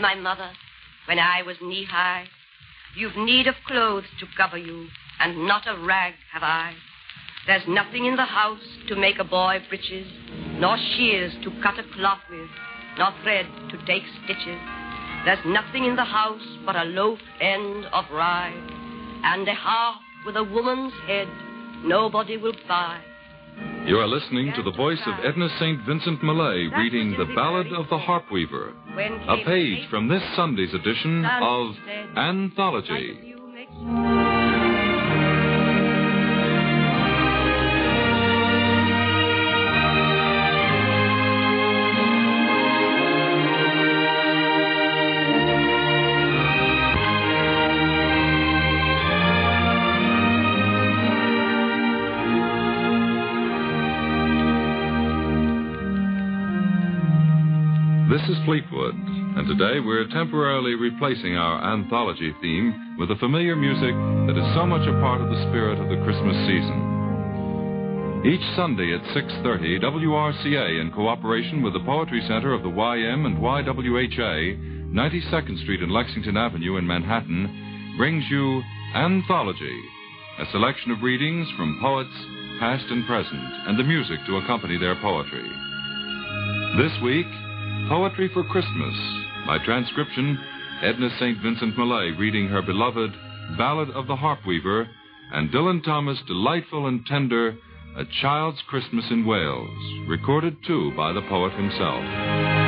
My mother, when I was knee high, You've need of clothes to cover you, and not a rag have I. There's nothing in the house to make a boy breeches, nor shears to cut a cloth with, nor thread to take stitches. There's nothing in the house but a loaf end of rye, and a harp with a woman's head nobody will buy. You are listening to the voice of Edna St. Vincent Millay reading The Ballad of the Harp Weaver, a page from this Sunday's edition of Anthology. This is Fleetwood, and today we're temporarily replacing our anthology theme with the familiar music that is so much a part of the spirit of the Christmas season. Each Sunday at 6:30, WRCA in cooperation with the Poetry Center of the YM and YWHA, 92nd Street and Lexington Avenue in Manhattan, brings you Anthology, a selection of readings from poets past and present and the music to accompany their poetry. This week, Poetry for Christmas. By transcription, Edna St. Vincent Millay reading her beloved Ballad of the Harp Weaver, and Dylan Thomas' delightful and tender A Child's Christmas in Wales, recorded too by the poet himself.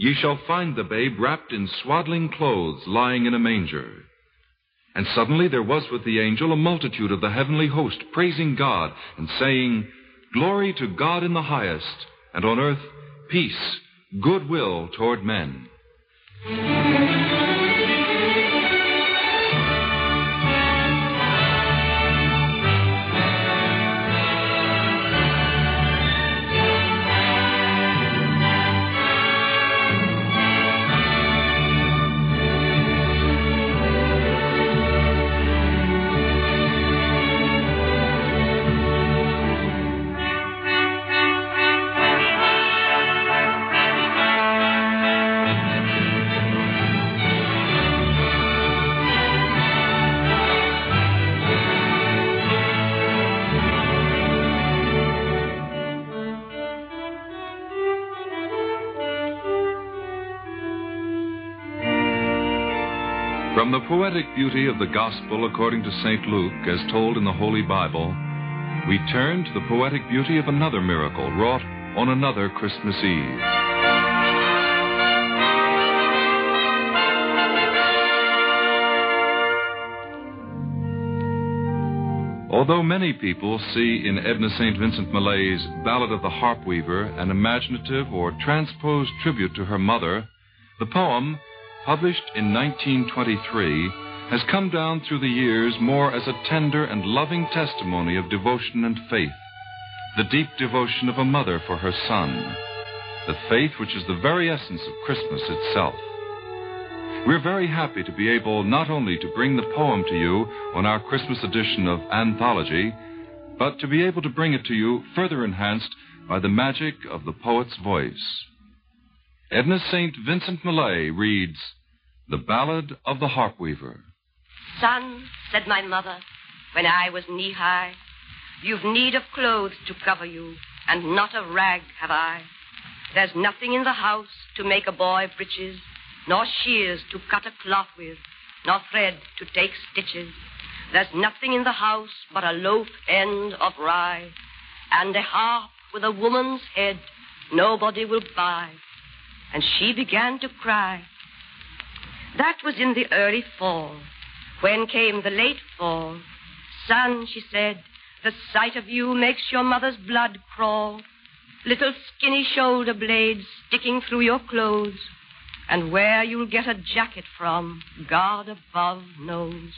Ye shall find the babe wrapped in swaddling clothes, lying in a manger. And suddenly there was with the angel a multitude of the heavenly host, praising God, and saying, Glory to God in the highest, and on earth peace, goodwill toward men. From the poetic beauty of the Gospel according to St. Luke, as told in the Holy Bible, we turn to the poetic beauty of another miracle wrought on another Christmas Eve. Although many people see in Edna St. Vincent Millay's Ballad of the Harp Weaver an imaginative or transposed tribute to her mother, the poem, published in 1923, has come down through the years more as a tender and loving testimony of devotion and faith, the deep devotion of a mother for her son, the faith which is the very essence of Christmas itself. We're very happy to be able not only to bring the poem to you on our Christmas edition of Anthology, but to be able to bring it to you further enhanced by the magic of the poet's voice. Edna St. Vincent Millay reads The Ballad of the Harp Weaver. Son, said my mother, when I was knee high, you've need of clothes to cover you, and not a rag have I. There's nothing in the house to make a boy breeches nor shears to cut a cloth with, nor thread to take stitches. There's nothing in the house but a loaf end of rye, and a harp with a woman's head nobody will buy. And she began to cry. That was in the early fall. When came the late fall? Son, she said, the sight of you makes your mother's blood crawl. Little skinny shoulder blades sticking through your clothes. And where you'll get a jacket from, God above knows.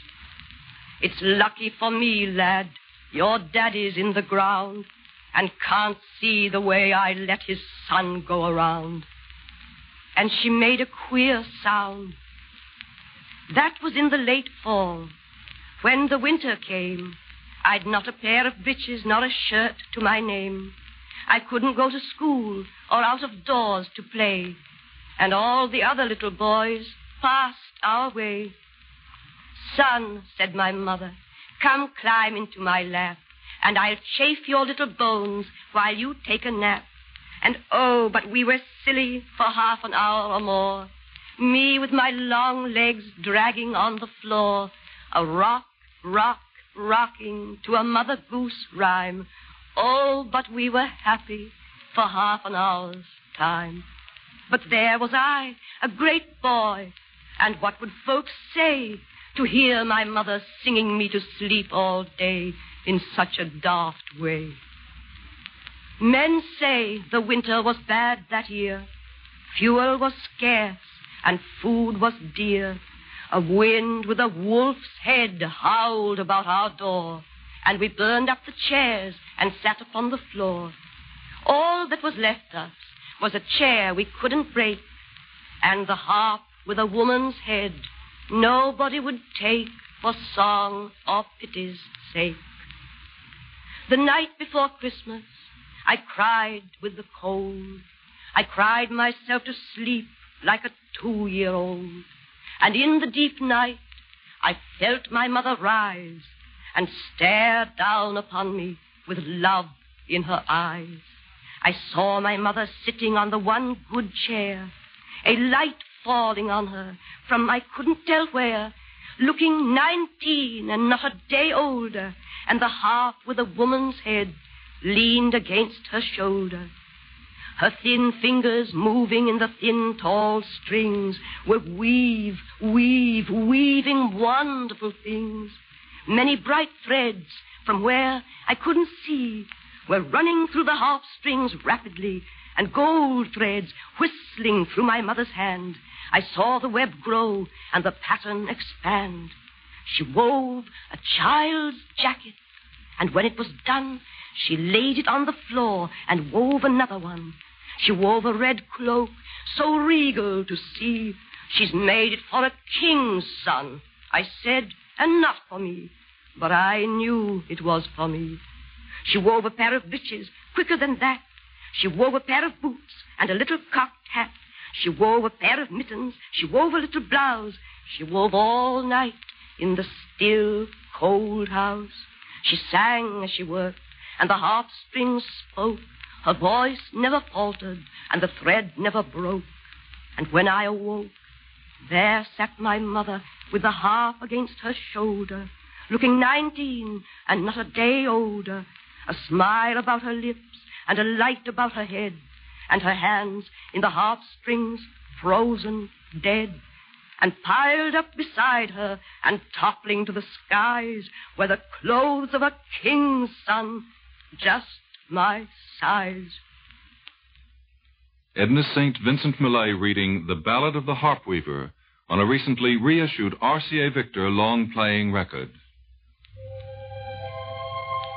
It's lucky for me, lad, your daddy's in the ground and can't see the way I let his son go around. And she made a queer sound. That was in the late fall. When the winter came, I'd not a pair of breeches nor a shirt to my name. I couldn't go to school or out of doors to play and all the other little boys passed our way. Son, said my mother, come climb into my lap, and I'll chafe your little bones while you take a nap. And oh, but we were silly for half an hour or more. Me with my long legs dragging on the floor, a rock, rock, rocking to a Mother Goose rhyme. Oh, but we were happy for half an hour's time. But there was I, a great boy, and what would folks say to hear my mother singing me to sleep all day in such a daft way? Men say the winter was bad that year. Fuel was scarce and food was dear. A wind with a wolf's head howled about our door, and we burned up the chairs and sat upon the floor. All that was left us was a chair we couldn't break, and the harp with a woman's head nobody would take for song or pity's sake. The night before Christmas, I cried with the cold. I cried myself to sleep like a two year old. And in the deep night, I felt my mother rise and stare down upon me with love in her eyes. I saw my mother sitting on the one good chair, a light falling on her from I couldn't tell where, looking nineteen and not a day older, and the harp with a woman's head leaned against her shoulder. Her thin fingers moving in the thin, tall strings were weave, weave, weaving wonderful things. Many bright threads from where I couldn't see were running through the harp strings rapidly, and gold threads whistling through my mother's hand. I saw the web grow and the pattern expand. She wove a child's jacket, and when it was done, she laid it on the floor and wove another one. She wove a red cloak, so regal to see. She's made it for a king's son, I said, and not for me. But I knew it was for me. She wove a pair of breeches quicker than that. She wove a pair of boots and a little cocked hat. She wove a pair of mittens. She wove a little blouse. She wove all night in the still, cold house. She sang as she worked, and the harp strings spoke. Her voice never faltered, and the thread never broke. And when I awoke, there sat my mother with the harp against her shoulder, looking nineteen and not a day older, a smile about her lips, and a light about her head, and her hands in the harp strings frozen, dead, and piled up beside her and toppling to the skies were the clothes of a king's son, just my size. Edna St. Vincent Millay reading The Ballad of the Harp Weaver on a recently reissued RCA Victor long playing record.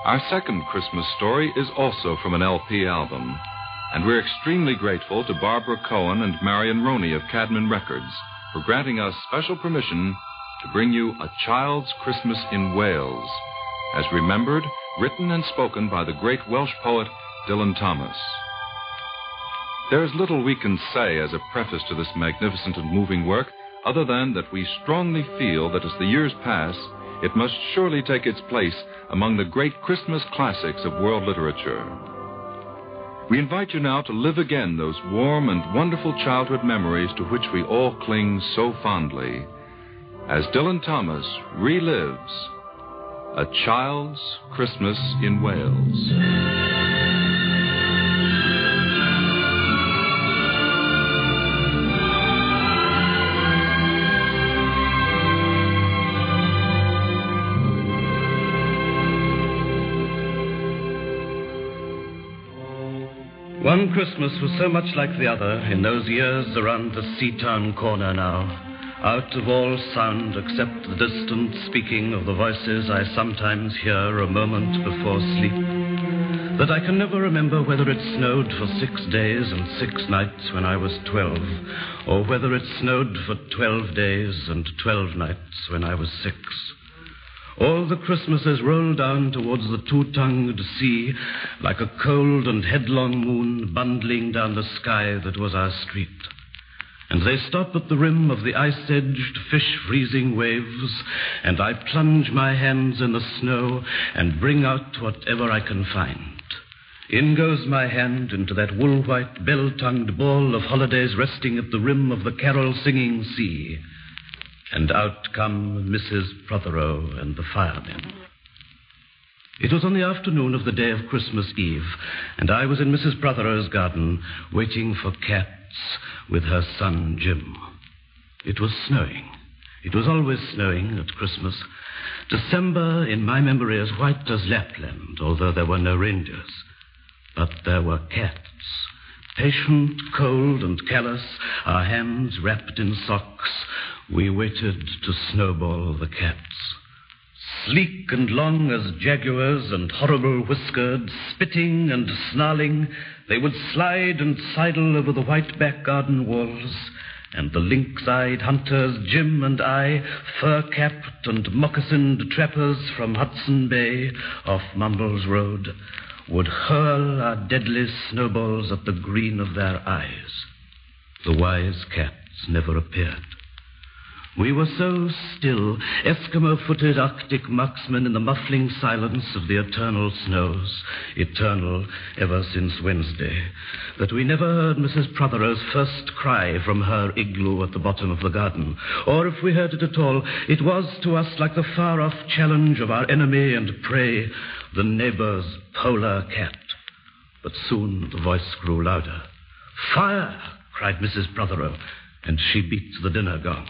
Our second Christmas story is also from an LP album, and we're extremely grateful to Barbara Cohen and Marianne Roney of Caedmon Records for granting us special permission to bring you A Child's Christmas in Wales, as remembered, written, and spoken by the great Welsh poet Dylan Thomas. There is little we can say as a preface to this magnificent and moving work, other than that we strongly feel that as the years pass, it must surely take its place among the great Christmas classics of world literature. We invite you now to live again those warm and wonderful childhood memories to which we all cling so fondly, as Dylan Thomas relives A Child's Christmas in Wales. One Christmas was so much like the other in those years around the Seatown corner now, out of all sound except the distant speaking of the voices I sometimes hear a moment before sleep, that I can never remember whether it snowed for six days and six nights when I was twelve, or whether it snowed for twelve days and twelve nights when I was six. All the Christmases roll down towards the two-tongued sea like a cold and headlong moon bundling down the sky that was our street. And they stop at the rim of the ice-edged, fish-freezing waves, and I plunge my hands in the snow and bring out whatever I can find. In goes my hand into that wool-white, bell-tongued ball of holidays resting at the rim of the carol-singing sea and out come Mrs. Prothero and the firemen. It was on the afternoon of the day of Christmas Eve, and I was in Mrs. Prothero's garden waiting for cats with her son Jim. It was snowing. It was always snowing at Christmas. December, in my memory, as white as Lapland, although there were no reindeers. But there were cats. Patient, cold, and callous, our hands wrapped in socks, we waited to snowball the cats. Sleek and long as jaguars and horrible whiskered, spitting and snarling, they would slide and sidle over the white back garden walls, and the lynx-eyed hunters, Jim and I, fur-capped and moccasined trappers from Hudson Bay off Mumbles Road, would hurl our deadly snowballs at the green of their eyes. The wise cats never appeared. We were so still, Eskimo footed Arctic marksmen in the muffling silence of the eternal snows, eternal ever since Wednesday, that we never heard Mrs. Prothero's first cry from her igloo at the bottom of the garden. Or if we heard it at all, it was to us like the far off challenge of our enemy and prey, the neighbor's polar cat. But soon the voice grew louder. Fire! cried Mrs. Prothero, and she beat the dinner gong.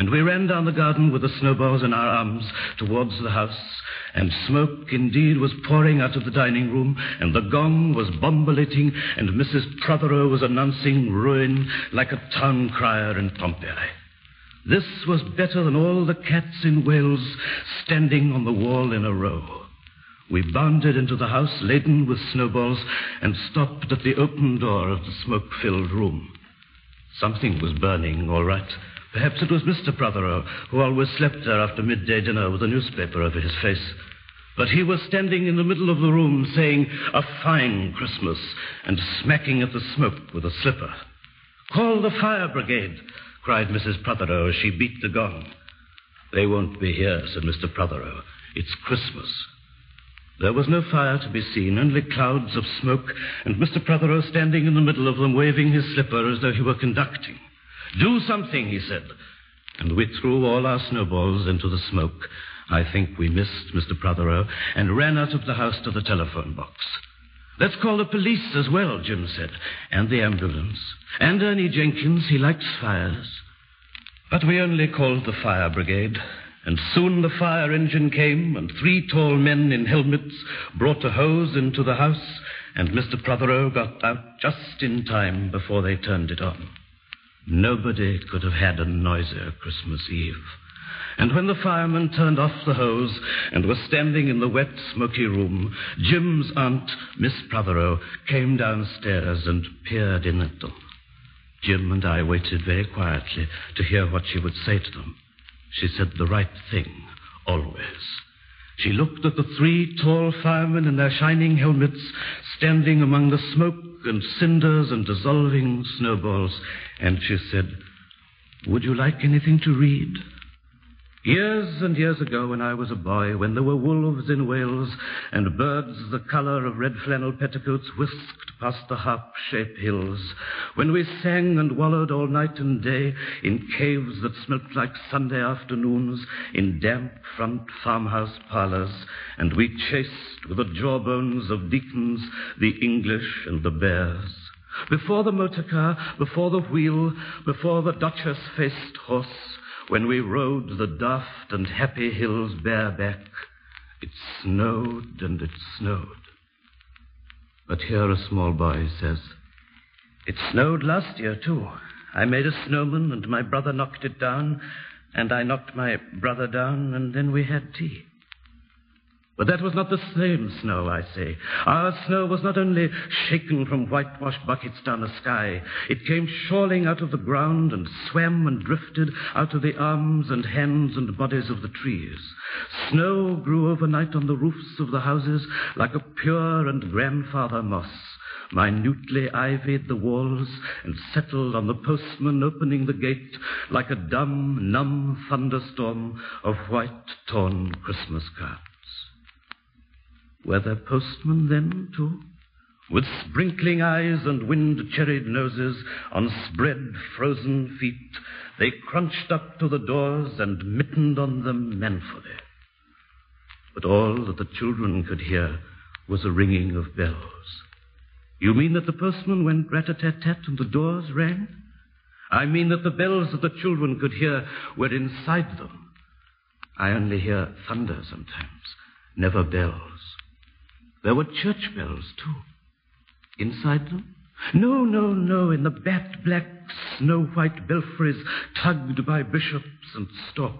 And we ran down the garden with the snowballs in our arms towards the house, and smoke indeed was pouring out of the dining room, and the gong was bombilating, and Mrs. Prothero was announcing ruin like a town crier in Pompeii. This was better than all the cats in Wales standing on the wall in a row. We bounded into the house laden with snowballs and stopped at the open door of the smoke filled room. Something was burning, all right. Perhaps it was Mr. Prothero, who always slept there after midday dinner with a newspaper over his face. But he was standing in the middle of the room saying, A fine Christmas, and smacking at the smoke with a slipper. Call the fire brigade, cried Mrs. Prothero as she beat the gong. They won't be here, said Mr. Prothero. It's Christmas. There was no fire to be seen, only clouds of smoke, and Mr. Prothero standing in the middle of them, waving his slipper as though he were conducting. Do something, he said. And we threw all our snowballs into the smoke. I think we missed Mr. Prothero and ran out of the house to the telephone box. Let's call the police as well, Jim said, and the ambulance. And Ernie Jenkins, he likes fires. But we only called the fire brigade, and soon the fire engine came, and three tall men in helmets brought a hose into the house, and Mr. Prothero got out just in time before they turned it on. Nobody could have had a noisier Christmas Eve. And when the fireman turned off the hose and was standing in the wet, smoky room, Jim's aunt, Miss Prothero, came downstairs and peered in at them. Jim and I waited very quietly to hear what she would say to them. She said the right thing, always. She looked at the three tall firemen in their shining helmets, standing among the smoke and cinders and dissolving snowballs, and she said, Would you like anything to read? Years and years ago, when I was a boy, when there were wolves in Wales and birds the color of red flannel petticoats whisked past the harp-shaped hills, when we sang and wallowed all night and day in caves that smelt like Sunday afternoons, in damp front farmhouse parlors, and we chased with the jawbones of deacons the English and the bears. Before the motor car, before the wheel, before the Duchess-faced horse, when we rode the daft and happy hills bareback, it snowed and it snowed. But here a small boy says, It snowed last year, too. I made a snowman, and my brother knocked it down, and I knocked my brother down, and then we had tea. But that was not the same snow, I say. Our snow was not only shaken from whitewashed buckets down the sky, it came shawling out of the ground and swam and drifted out of the arms and hands and bodies of the trees. Snow grew overnight on the roofs of the houses like a pure and grandfather moss minutely ivied the walls and settled on the postman opening the gate like a dumb, numb thunderstorm of white torn Christmas cards. Were there postmen then, too? With sprinkling eyes and wind-cherried noses, on spread frozen feet, they crunched up to the doors and mittened on them manfully. But all that the children could hear was a ringing of bells. You mean that the postman went rat-a-tat-tat and the doors rang? I mean that the bells that the children could hear were inside them. I only hear thunder sometimes, never bells. There were church bells, too. Inside them? No, no, no, in the bat black, snow white belfries tugged by bishops and storks.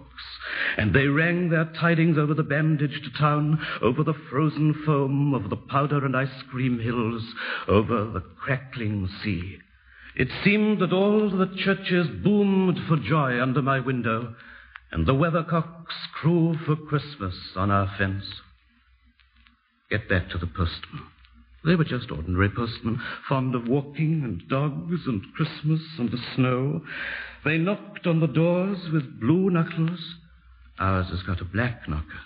And they rang their tidings over the bandaged town, over the frozen foam of the powder and ice cream hills, over the crackling sea. It seemed that all the churches boomed for joy under my window, and the weathercocks crew for Christmas on our fence. Get back to the postman. They were just ordinary postmen, fond of walking and dogs and Christmas and the snow. They knocked on the doors with blue knuckles. Ours has got a black knocker.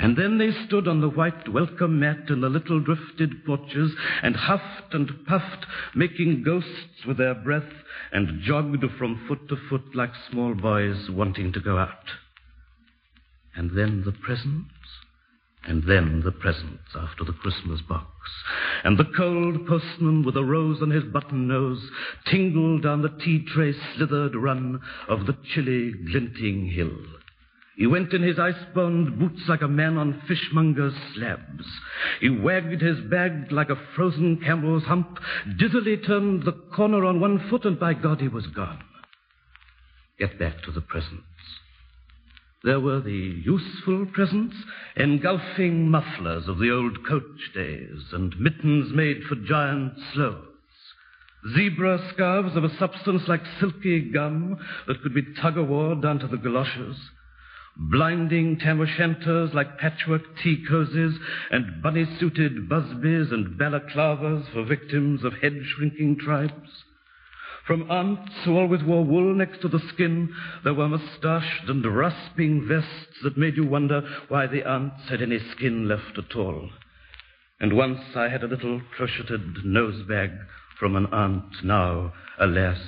And then they stood on the white welcome mat in the little drifted porches and huffed and puffed, making ghosts with their breath, and jogged from foot to foot like small boys wanting to go out. And then the presents and then the presents after the Christmas box. And the cold postman with a rose on his button nose tingled down the tea tray slithered run of the chilly, glinting hill. He went in his ice-bound boots like a man on fishmonger's slabs. He wagged his bag like a frozen camel's hump, dizzily turned the corner on one foot, and by God he was gone. Get back to the presents. There were the useful presents, engulfing mufflers of the old coach days, and mittens made for giant sloths. Zebra scarves of a substance like silky gum that could be tug-o-war down to the galoshes. Blinding tam o' shanters like patchwork tea cozies, and bunny-suited busbies and balaclavas for victims of head-shrinking tribes. From aunts who always wore wool next to the skin, there were mustached and rasping vests that made you wonder why the aunts had any skin left at all. And once I had a little crocheted nose bag from an aunt now, alas,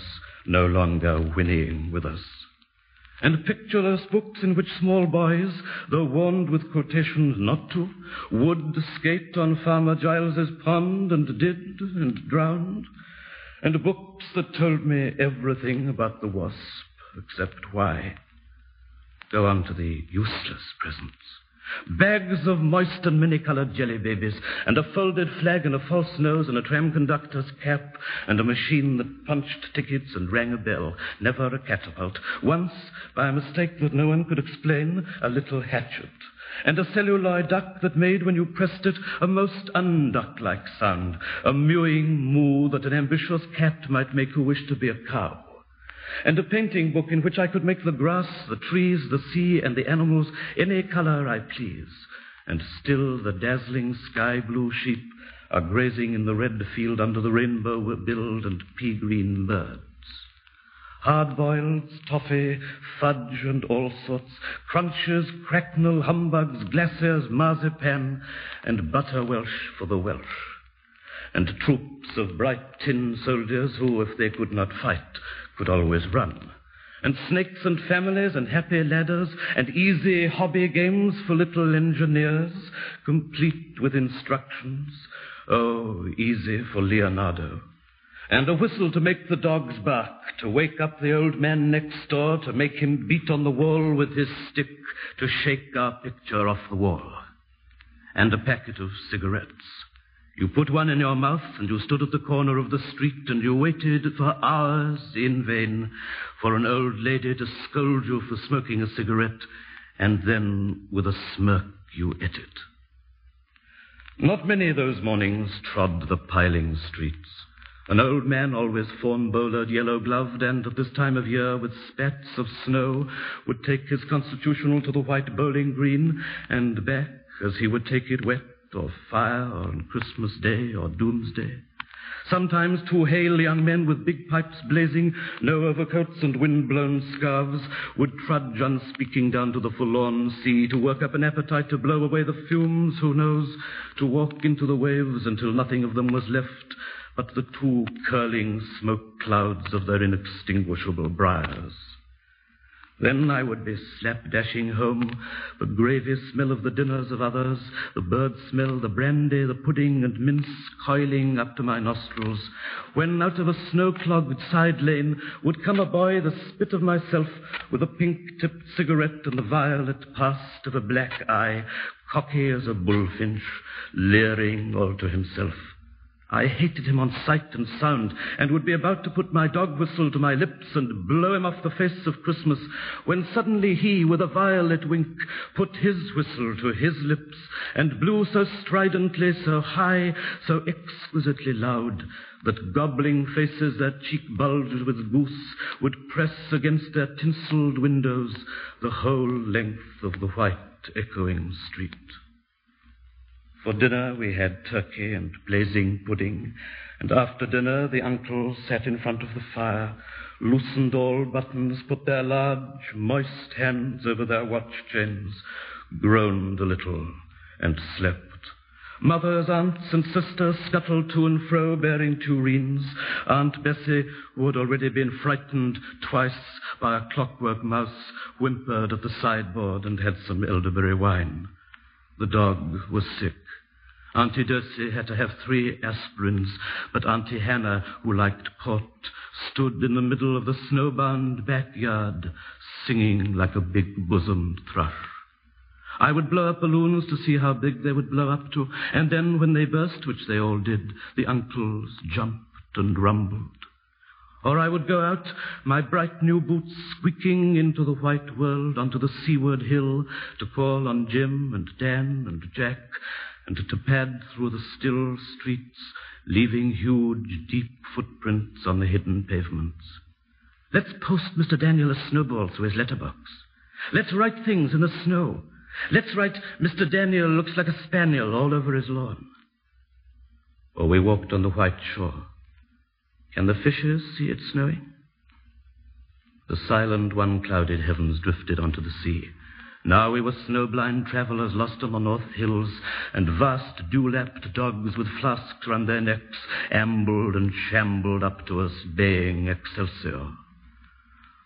no longer whinnying with us. and pictureless books in which small boys, though warned with quotations not to, would skate on Farmer Giles's pond and did and drowned, and books that told me everything about the wasp except why. Go on to the useless presents. Bags of moist and many-colored jelly babies, and a folded flag and a false nose and a tram conductor's cap, and a machine that punched tickets and rang a bell. Never a catapult. Once, by a mistake that no one could explain, a little hatchet. And a celluloid duck that made, when you pressed it, a most unduck-like sound. A mewing moo that an ambitious cat might make who wished to be a cow and a painting book in which I could make the grass, the trees, the sea, and the animals any color I please. And still the dazzling sky blue sheep are grazing in the red field under the rainbow billed and pea green birds. Hard boiled, toffee, fudge, and all sorts, crunches, cracknel, humbugs, glaciers, marzipan, and butter Welsh for the Welsh and troops of bright tin soldiers who, if they could not fight, could always run. And snakes and families and happy ladders and easy hobby games for little engineers, complete with instructions. Oh, easy for Leonardo. And a whistle to make the dogs bark, to wake up the old man next door, to make him beat on the wall with his stick, to shake our picture off the wall. And a packet of cigarettes. You put one in your mouth, and you stood at the corner of the street, and you waited for hours in vain for an old lady to scold you for smoking a cigarette, and then, with a smirk, you ate it. Not many those mornings trod the piling streets. An old man, always fawn bowlered, yellow gloved, and at this time of year with spats of snow, would take his constitutional to the white bowling green, and back as he would take it wet or fire or on Christmas Day or Doomsday. Sometimes two hale young men with big pipes blazing, no overcoats and wind-blown scarves, would trudge unspeaking down to the forlorn sea to work up an appetite to blow away the fumes, who knows, to walk into the waves until nothing of them was left but the two curling smoke clouds of their inextinguishable briars. Then I would be slapdashing home, the gravy smell of the dinners of others, the bird smell, the brandy, the pudding, and mince coiling up to my nostrils, when out of a snow-clogged side lane would come a boy the spit of myself, with a pink-tipped cigarette and the violet past of a black eye, cocky as a bullfinch, leering all to himself. I hated him on sight and sound, and would be about to put my dog whistle to my lips and blow him off the face of Christmas, when suddenly he, with a violet wink, put his whistle to his lips, and blew so stridently, so high, so exquisitely loud, that gobbling faces that cheek bulged with goose would press against their tinselled windows the whole length of the white echoing street. For dinner we had turkey and blazing pudding, and after dinner the uncles sat in front of the fire, loosened all buttons, put their large, moist hands over their watch chains, groaned a little, and slept. Mothers, aunts, and sisters scuttled to and fro bearing tureens. Aunt Bessie, who had already been frightened twice by a clockwork mouse, whimpered at the sideboard and had some elderberry wine. The dog was sick. Auntie Dulcie had to have three aspirins, but Auntie Hannah, who liked port, stood in the middle of the snowbound backyard, singing like a big bosomed thrush. I would blow up balloons to see how big they would blow up to, and then when they burst, which they all did, the uncles jumped and rumbled. Or I would go out, my bright new boots squeaking into the white world onto the seaward hill to call on Jim and Dan and Jack and to pad through the still streets, leaving huge, deep footprints on the hidden pavements. Let's post Mr. Daniel a snowball through his letterbox. Let's write things in the snow. Let's write Mr. Daniel looks like a spaniel all over his lawn. Or we walked on the white shore. Can the fishes see it snowing? The silent, one clouded heavens drifted onto the sea. Now we were snowblind travelers lost on the north hills, and vast dew-lapped dogs with flasks round their necks ambled and shambled up to us, baying Excelsior.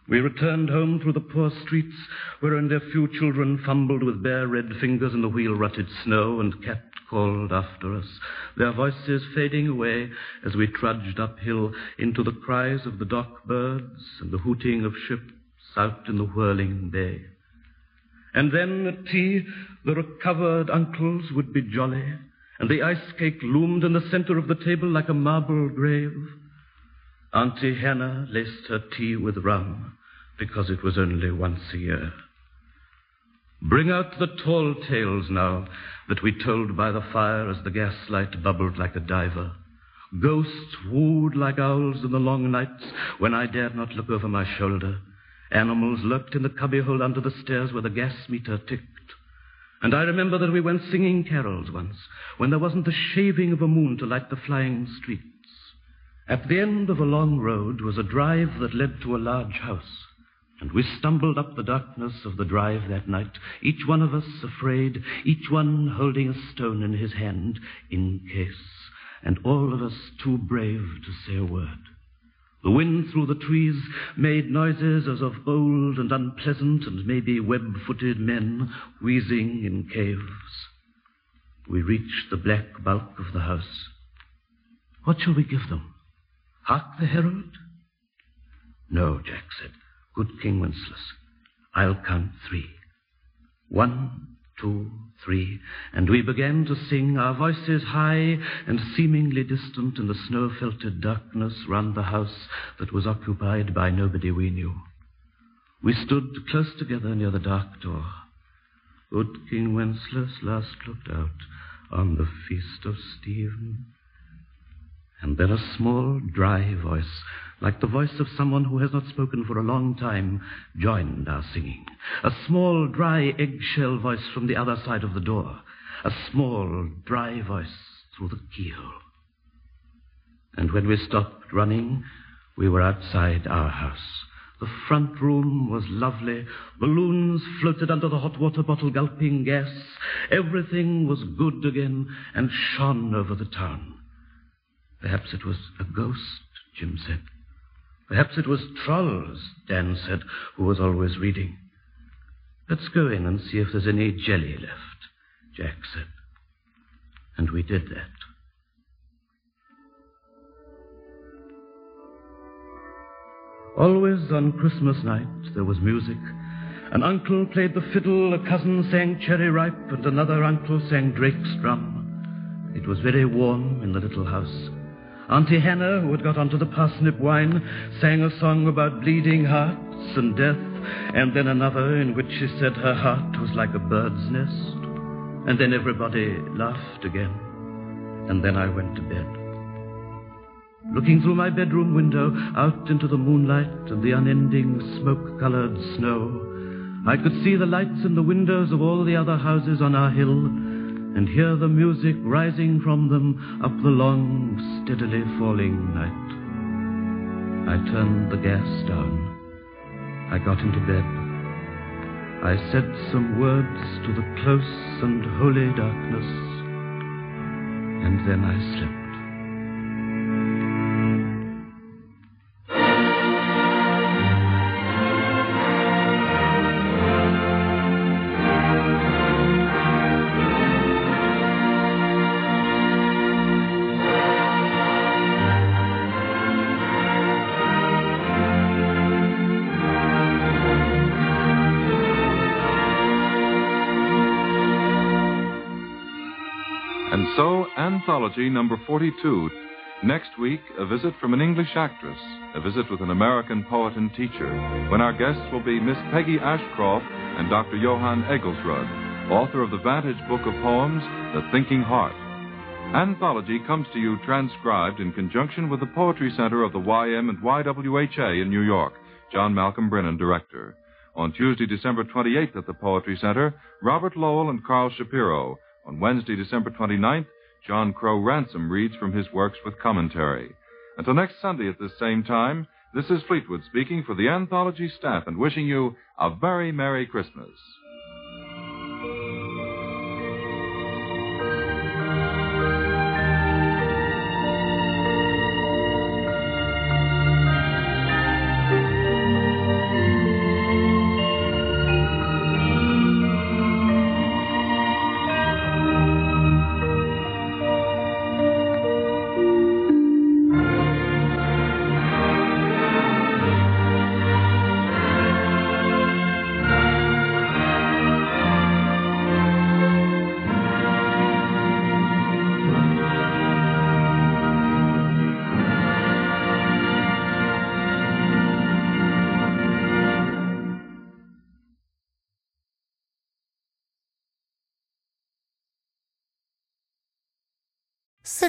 We returned home through the poor streets, wherein their few children fumbled with bare red fingers in the wheel rutted snow, and cat called after us, their voices fading away as we trudged uphill into the cries of the dock birds and the hooting of ships out in the whirling bay. And then at tea, the recovered uncles would be jolly, and the ice cake loomed in the center of the table like a marble grave. Auntie Hannah laced her tea with rum because it was only once a year. Bring out the tall tales now that we told by the fire as the gaslight bubbled like a diver. Ghosts wooed like owls in the long nights when I dared not look over my shoulder. Animals lurked in the cubbyhole under the stairs where the gas meter ticked. And I remember that we went singing carols once when there wasn't the shaving of a moon to light the flying streets. At the end of a long road was a drive that led to a large house. And we stumbled up the darkness of the drive that night, each one of us afraid, each one holding a stone in his hand in case, and all of us too brave to say a word. The wind through the trees made noises as of old and unpleasant and maybe web footed men wheezing in caves. We reached the black bulk of the house. What shall we give them? Hark the herald? No, Jack said. Good King Wenceslas, I'll count three. One, two, three, and we began to sing, our voices high and seemingly distant in the snow filtered darkness round the house that was occupied by nobody we knew. We stood close together near the dark door. Good King Wenceslas last looked out on the feast of Stephen. And then a small, dry voice, like the voice of someone who has not spoken for a long time, joined our singing. A small, dry, eggshell voice from the other side of the door. A small, dry voice through the keyhole. And when we stopped running, we were outside our house. The front room was lovely. Balloons floated under the hot water bottle gulping gas. Everything was good again and shone over the town. Perhaps it was a ghost, Jim said. Perhaps it was trolls, Dan said, who was always reading. Let's go in and see if there's any jelly left, Jack said. And we did that. Always on Christmas night there was music. An uncle played the fiddle, a cousin sang Cherry Ripe, and another uncle sang Drake's drum. It was very warm in the little house. Auntie Hannah, who had got onto the parsnip wine, sang a song about bleeding hearts and death, and then another in which she said her heart was like a bird's nest. And then everybody laughed again. And then I went to bed. Looking through my bedroom window out into the moonlight and the unending smoke colored snow, I could see the lights in the windows of all the other houses on our hill and hear the music rising from them up the long, steadily falling night. I turned the gas down. I got into bed. I said some words to the close and holy darkness, and then I slept. Anthology number 42. Next week, a visit from an English actress, a visit with an American poet and teacher, when our guests will be Miss Peggy Ashcroft and Dr. Johann Egglesrud, author of the Vantage Book of Poems, The Thinking Heart. Anthology comes to you transcribed in conjunction with the Poetry Center of the YM and YWHA in New York. John Malcolm Brinnin, director. On Tuesday, December 28th at the Poetry Center, Robert Lowell and Karl Shapiro. On Wednesday, December 29th, John Crowe Ransom reads from his works with commentary. Until next Sunday at this same time, this is Fleetwood speaking for the Anthology staff and wishing you a very Merry Christmas.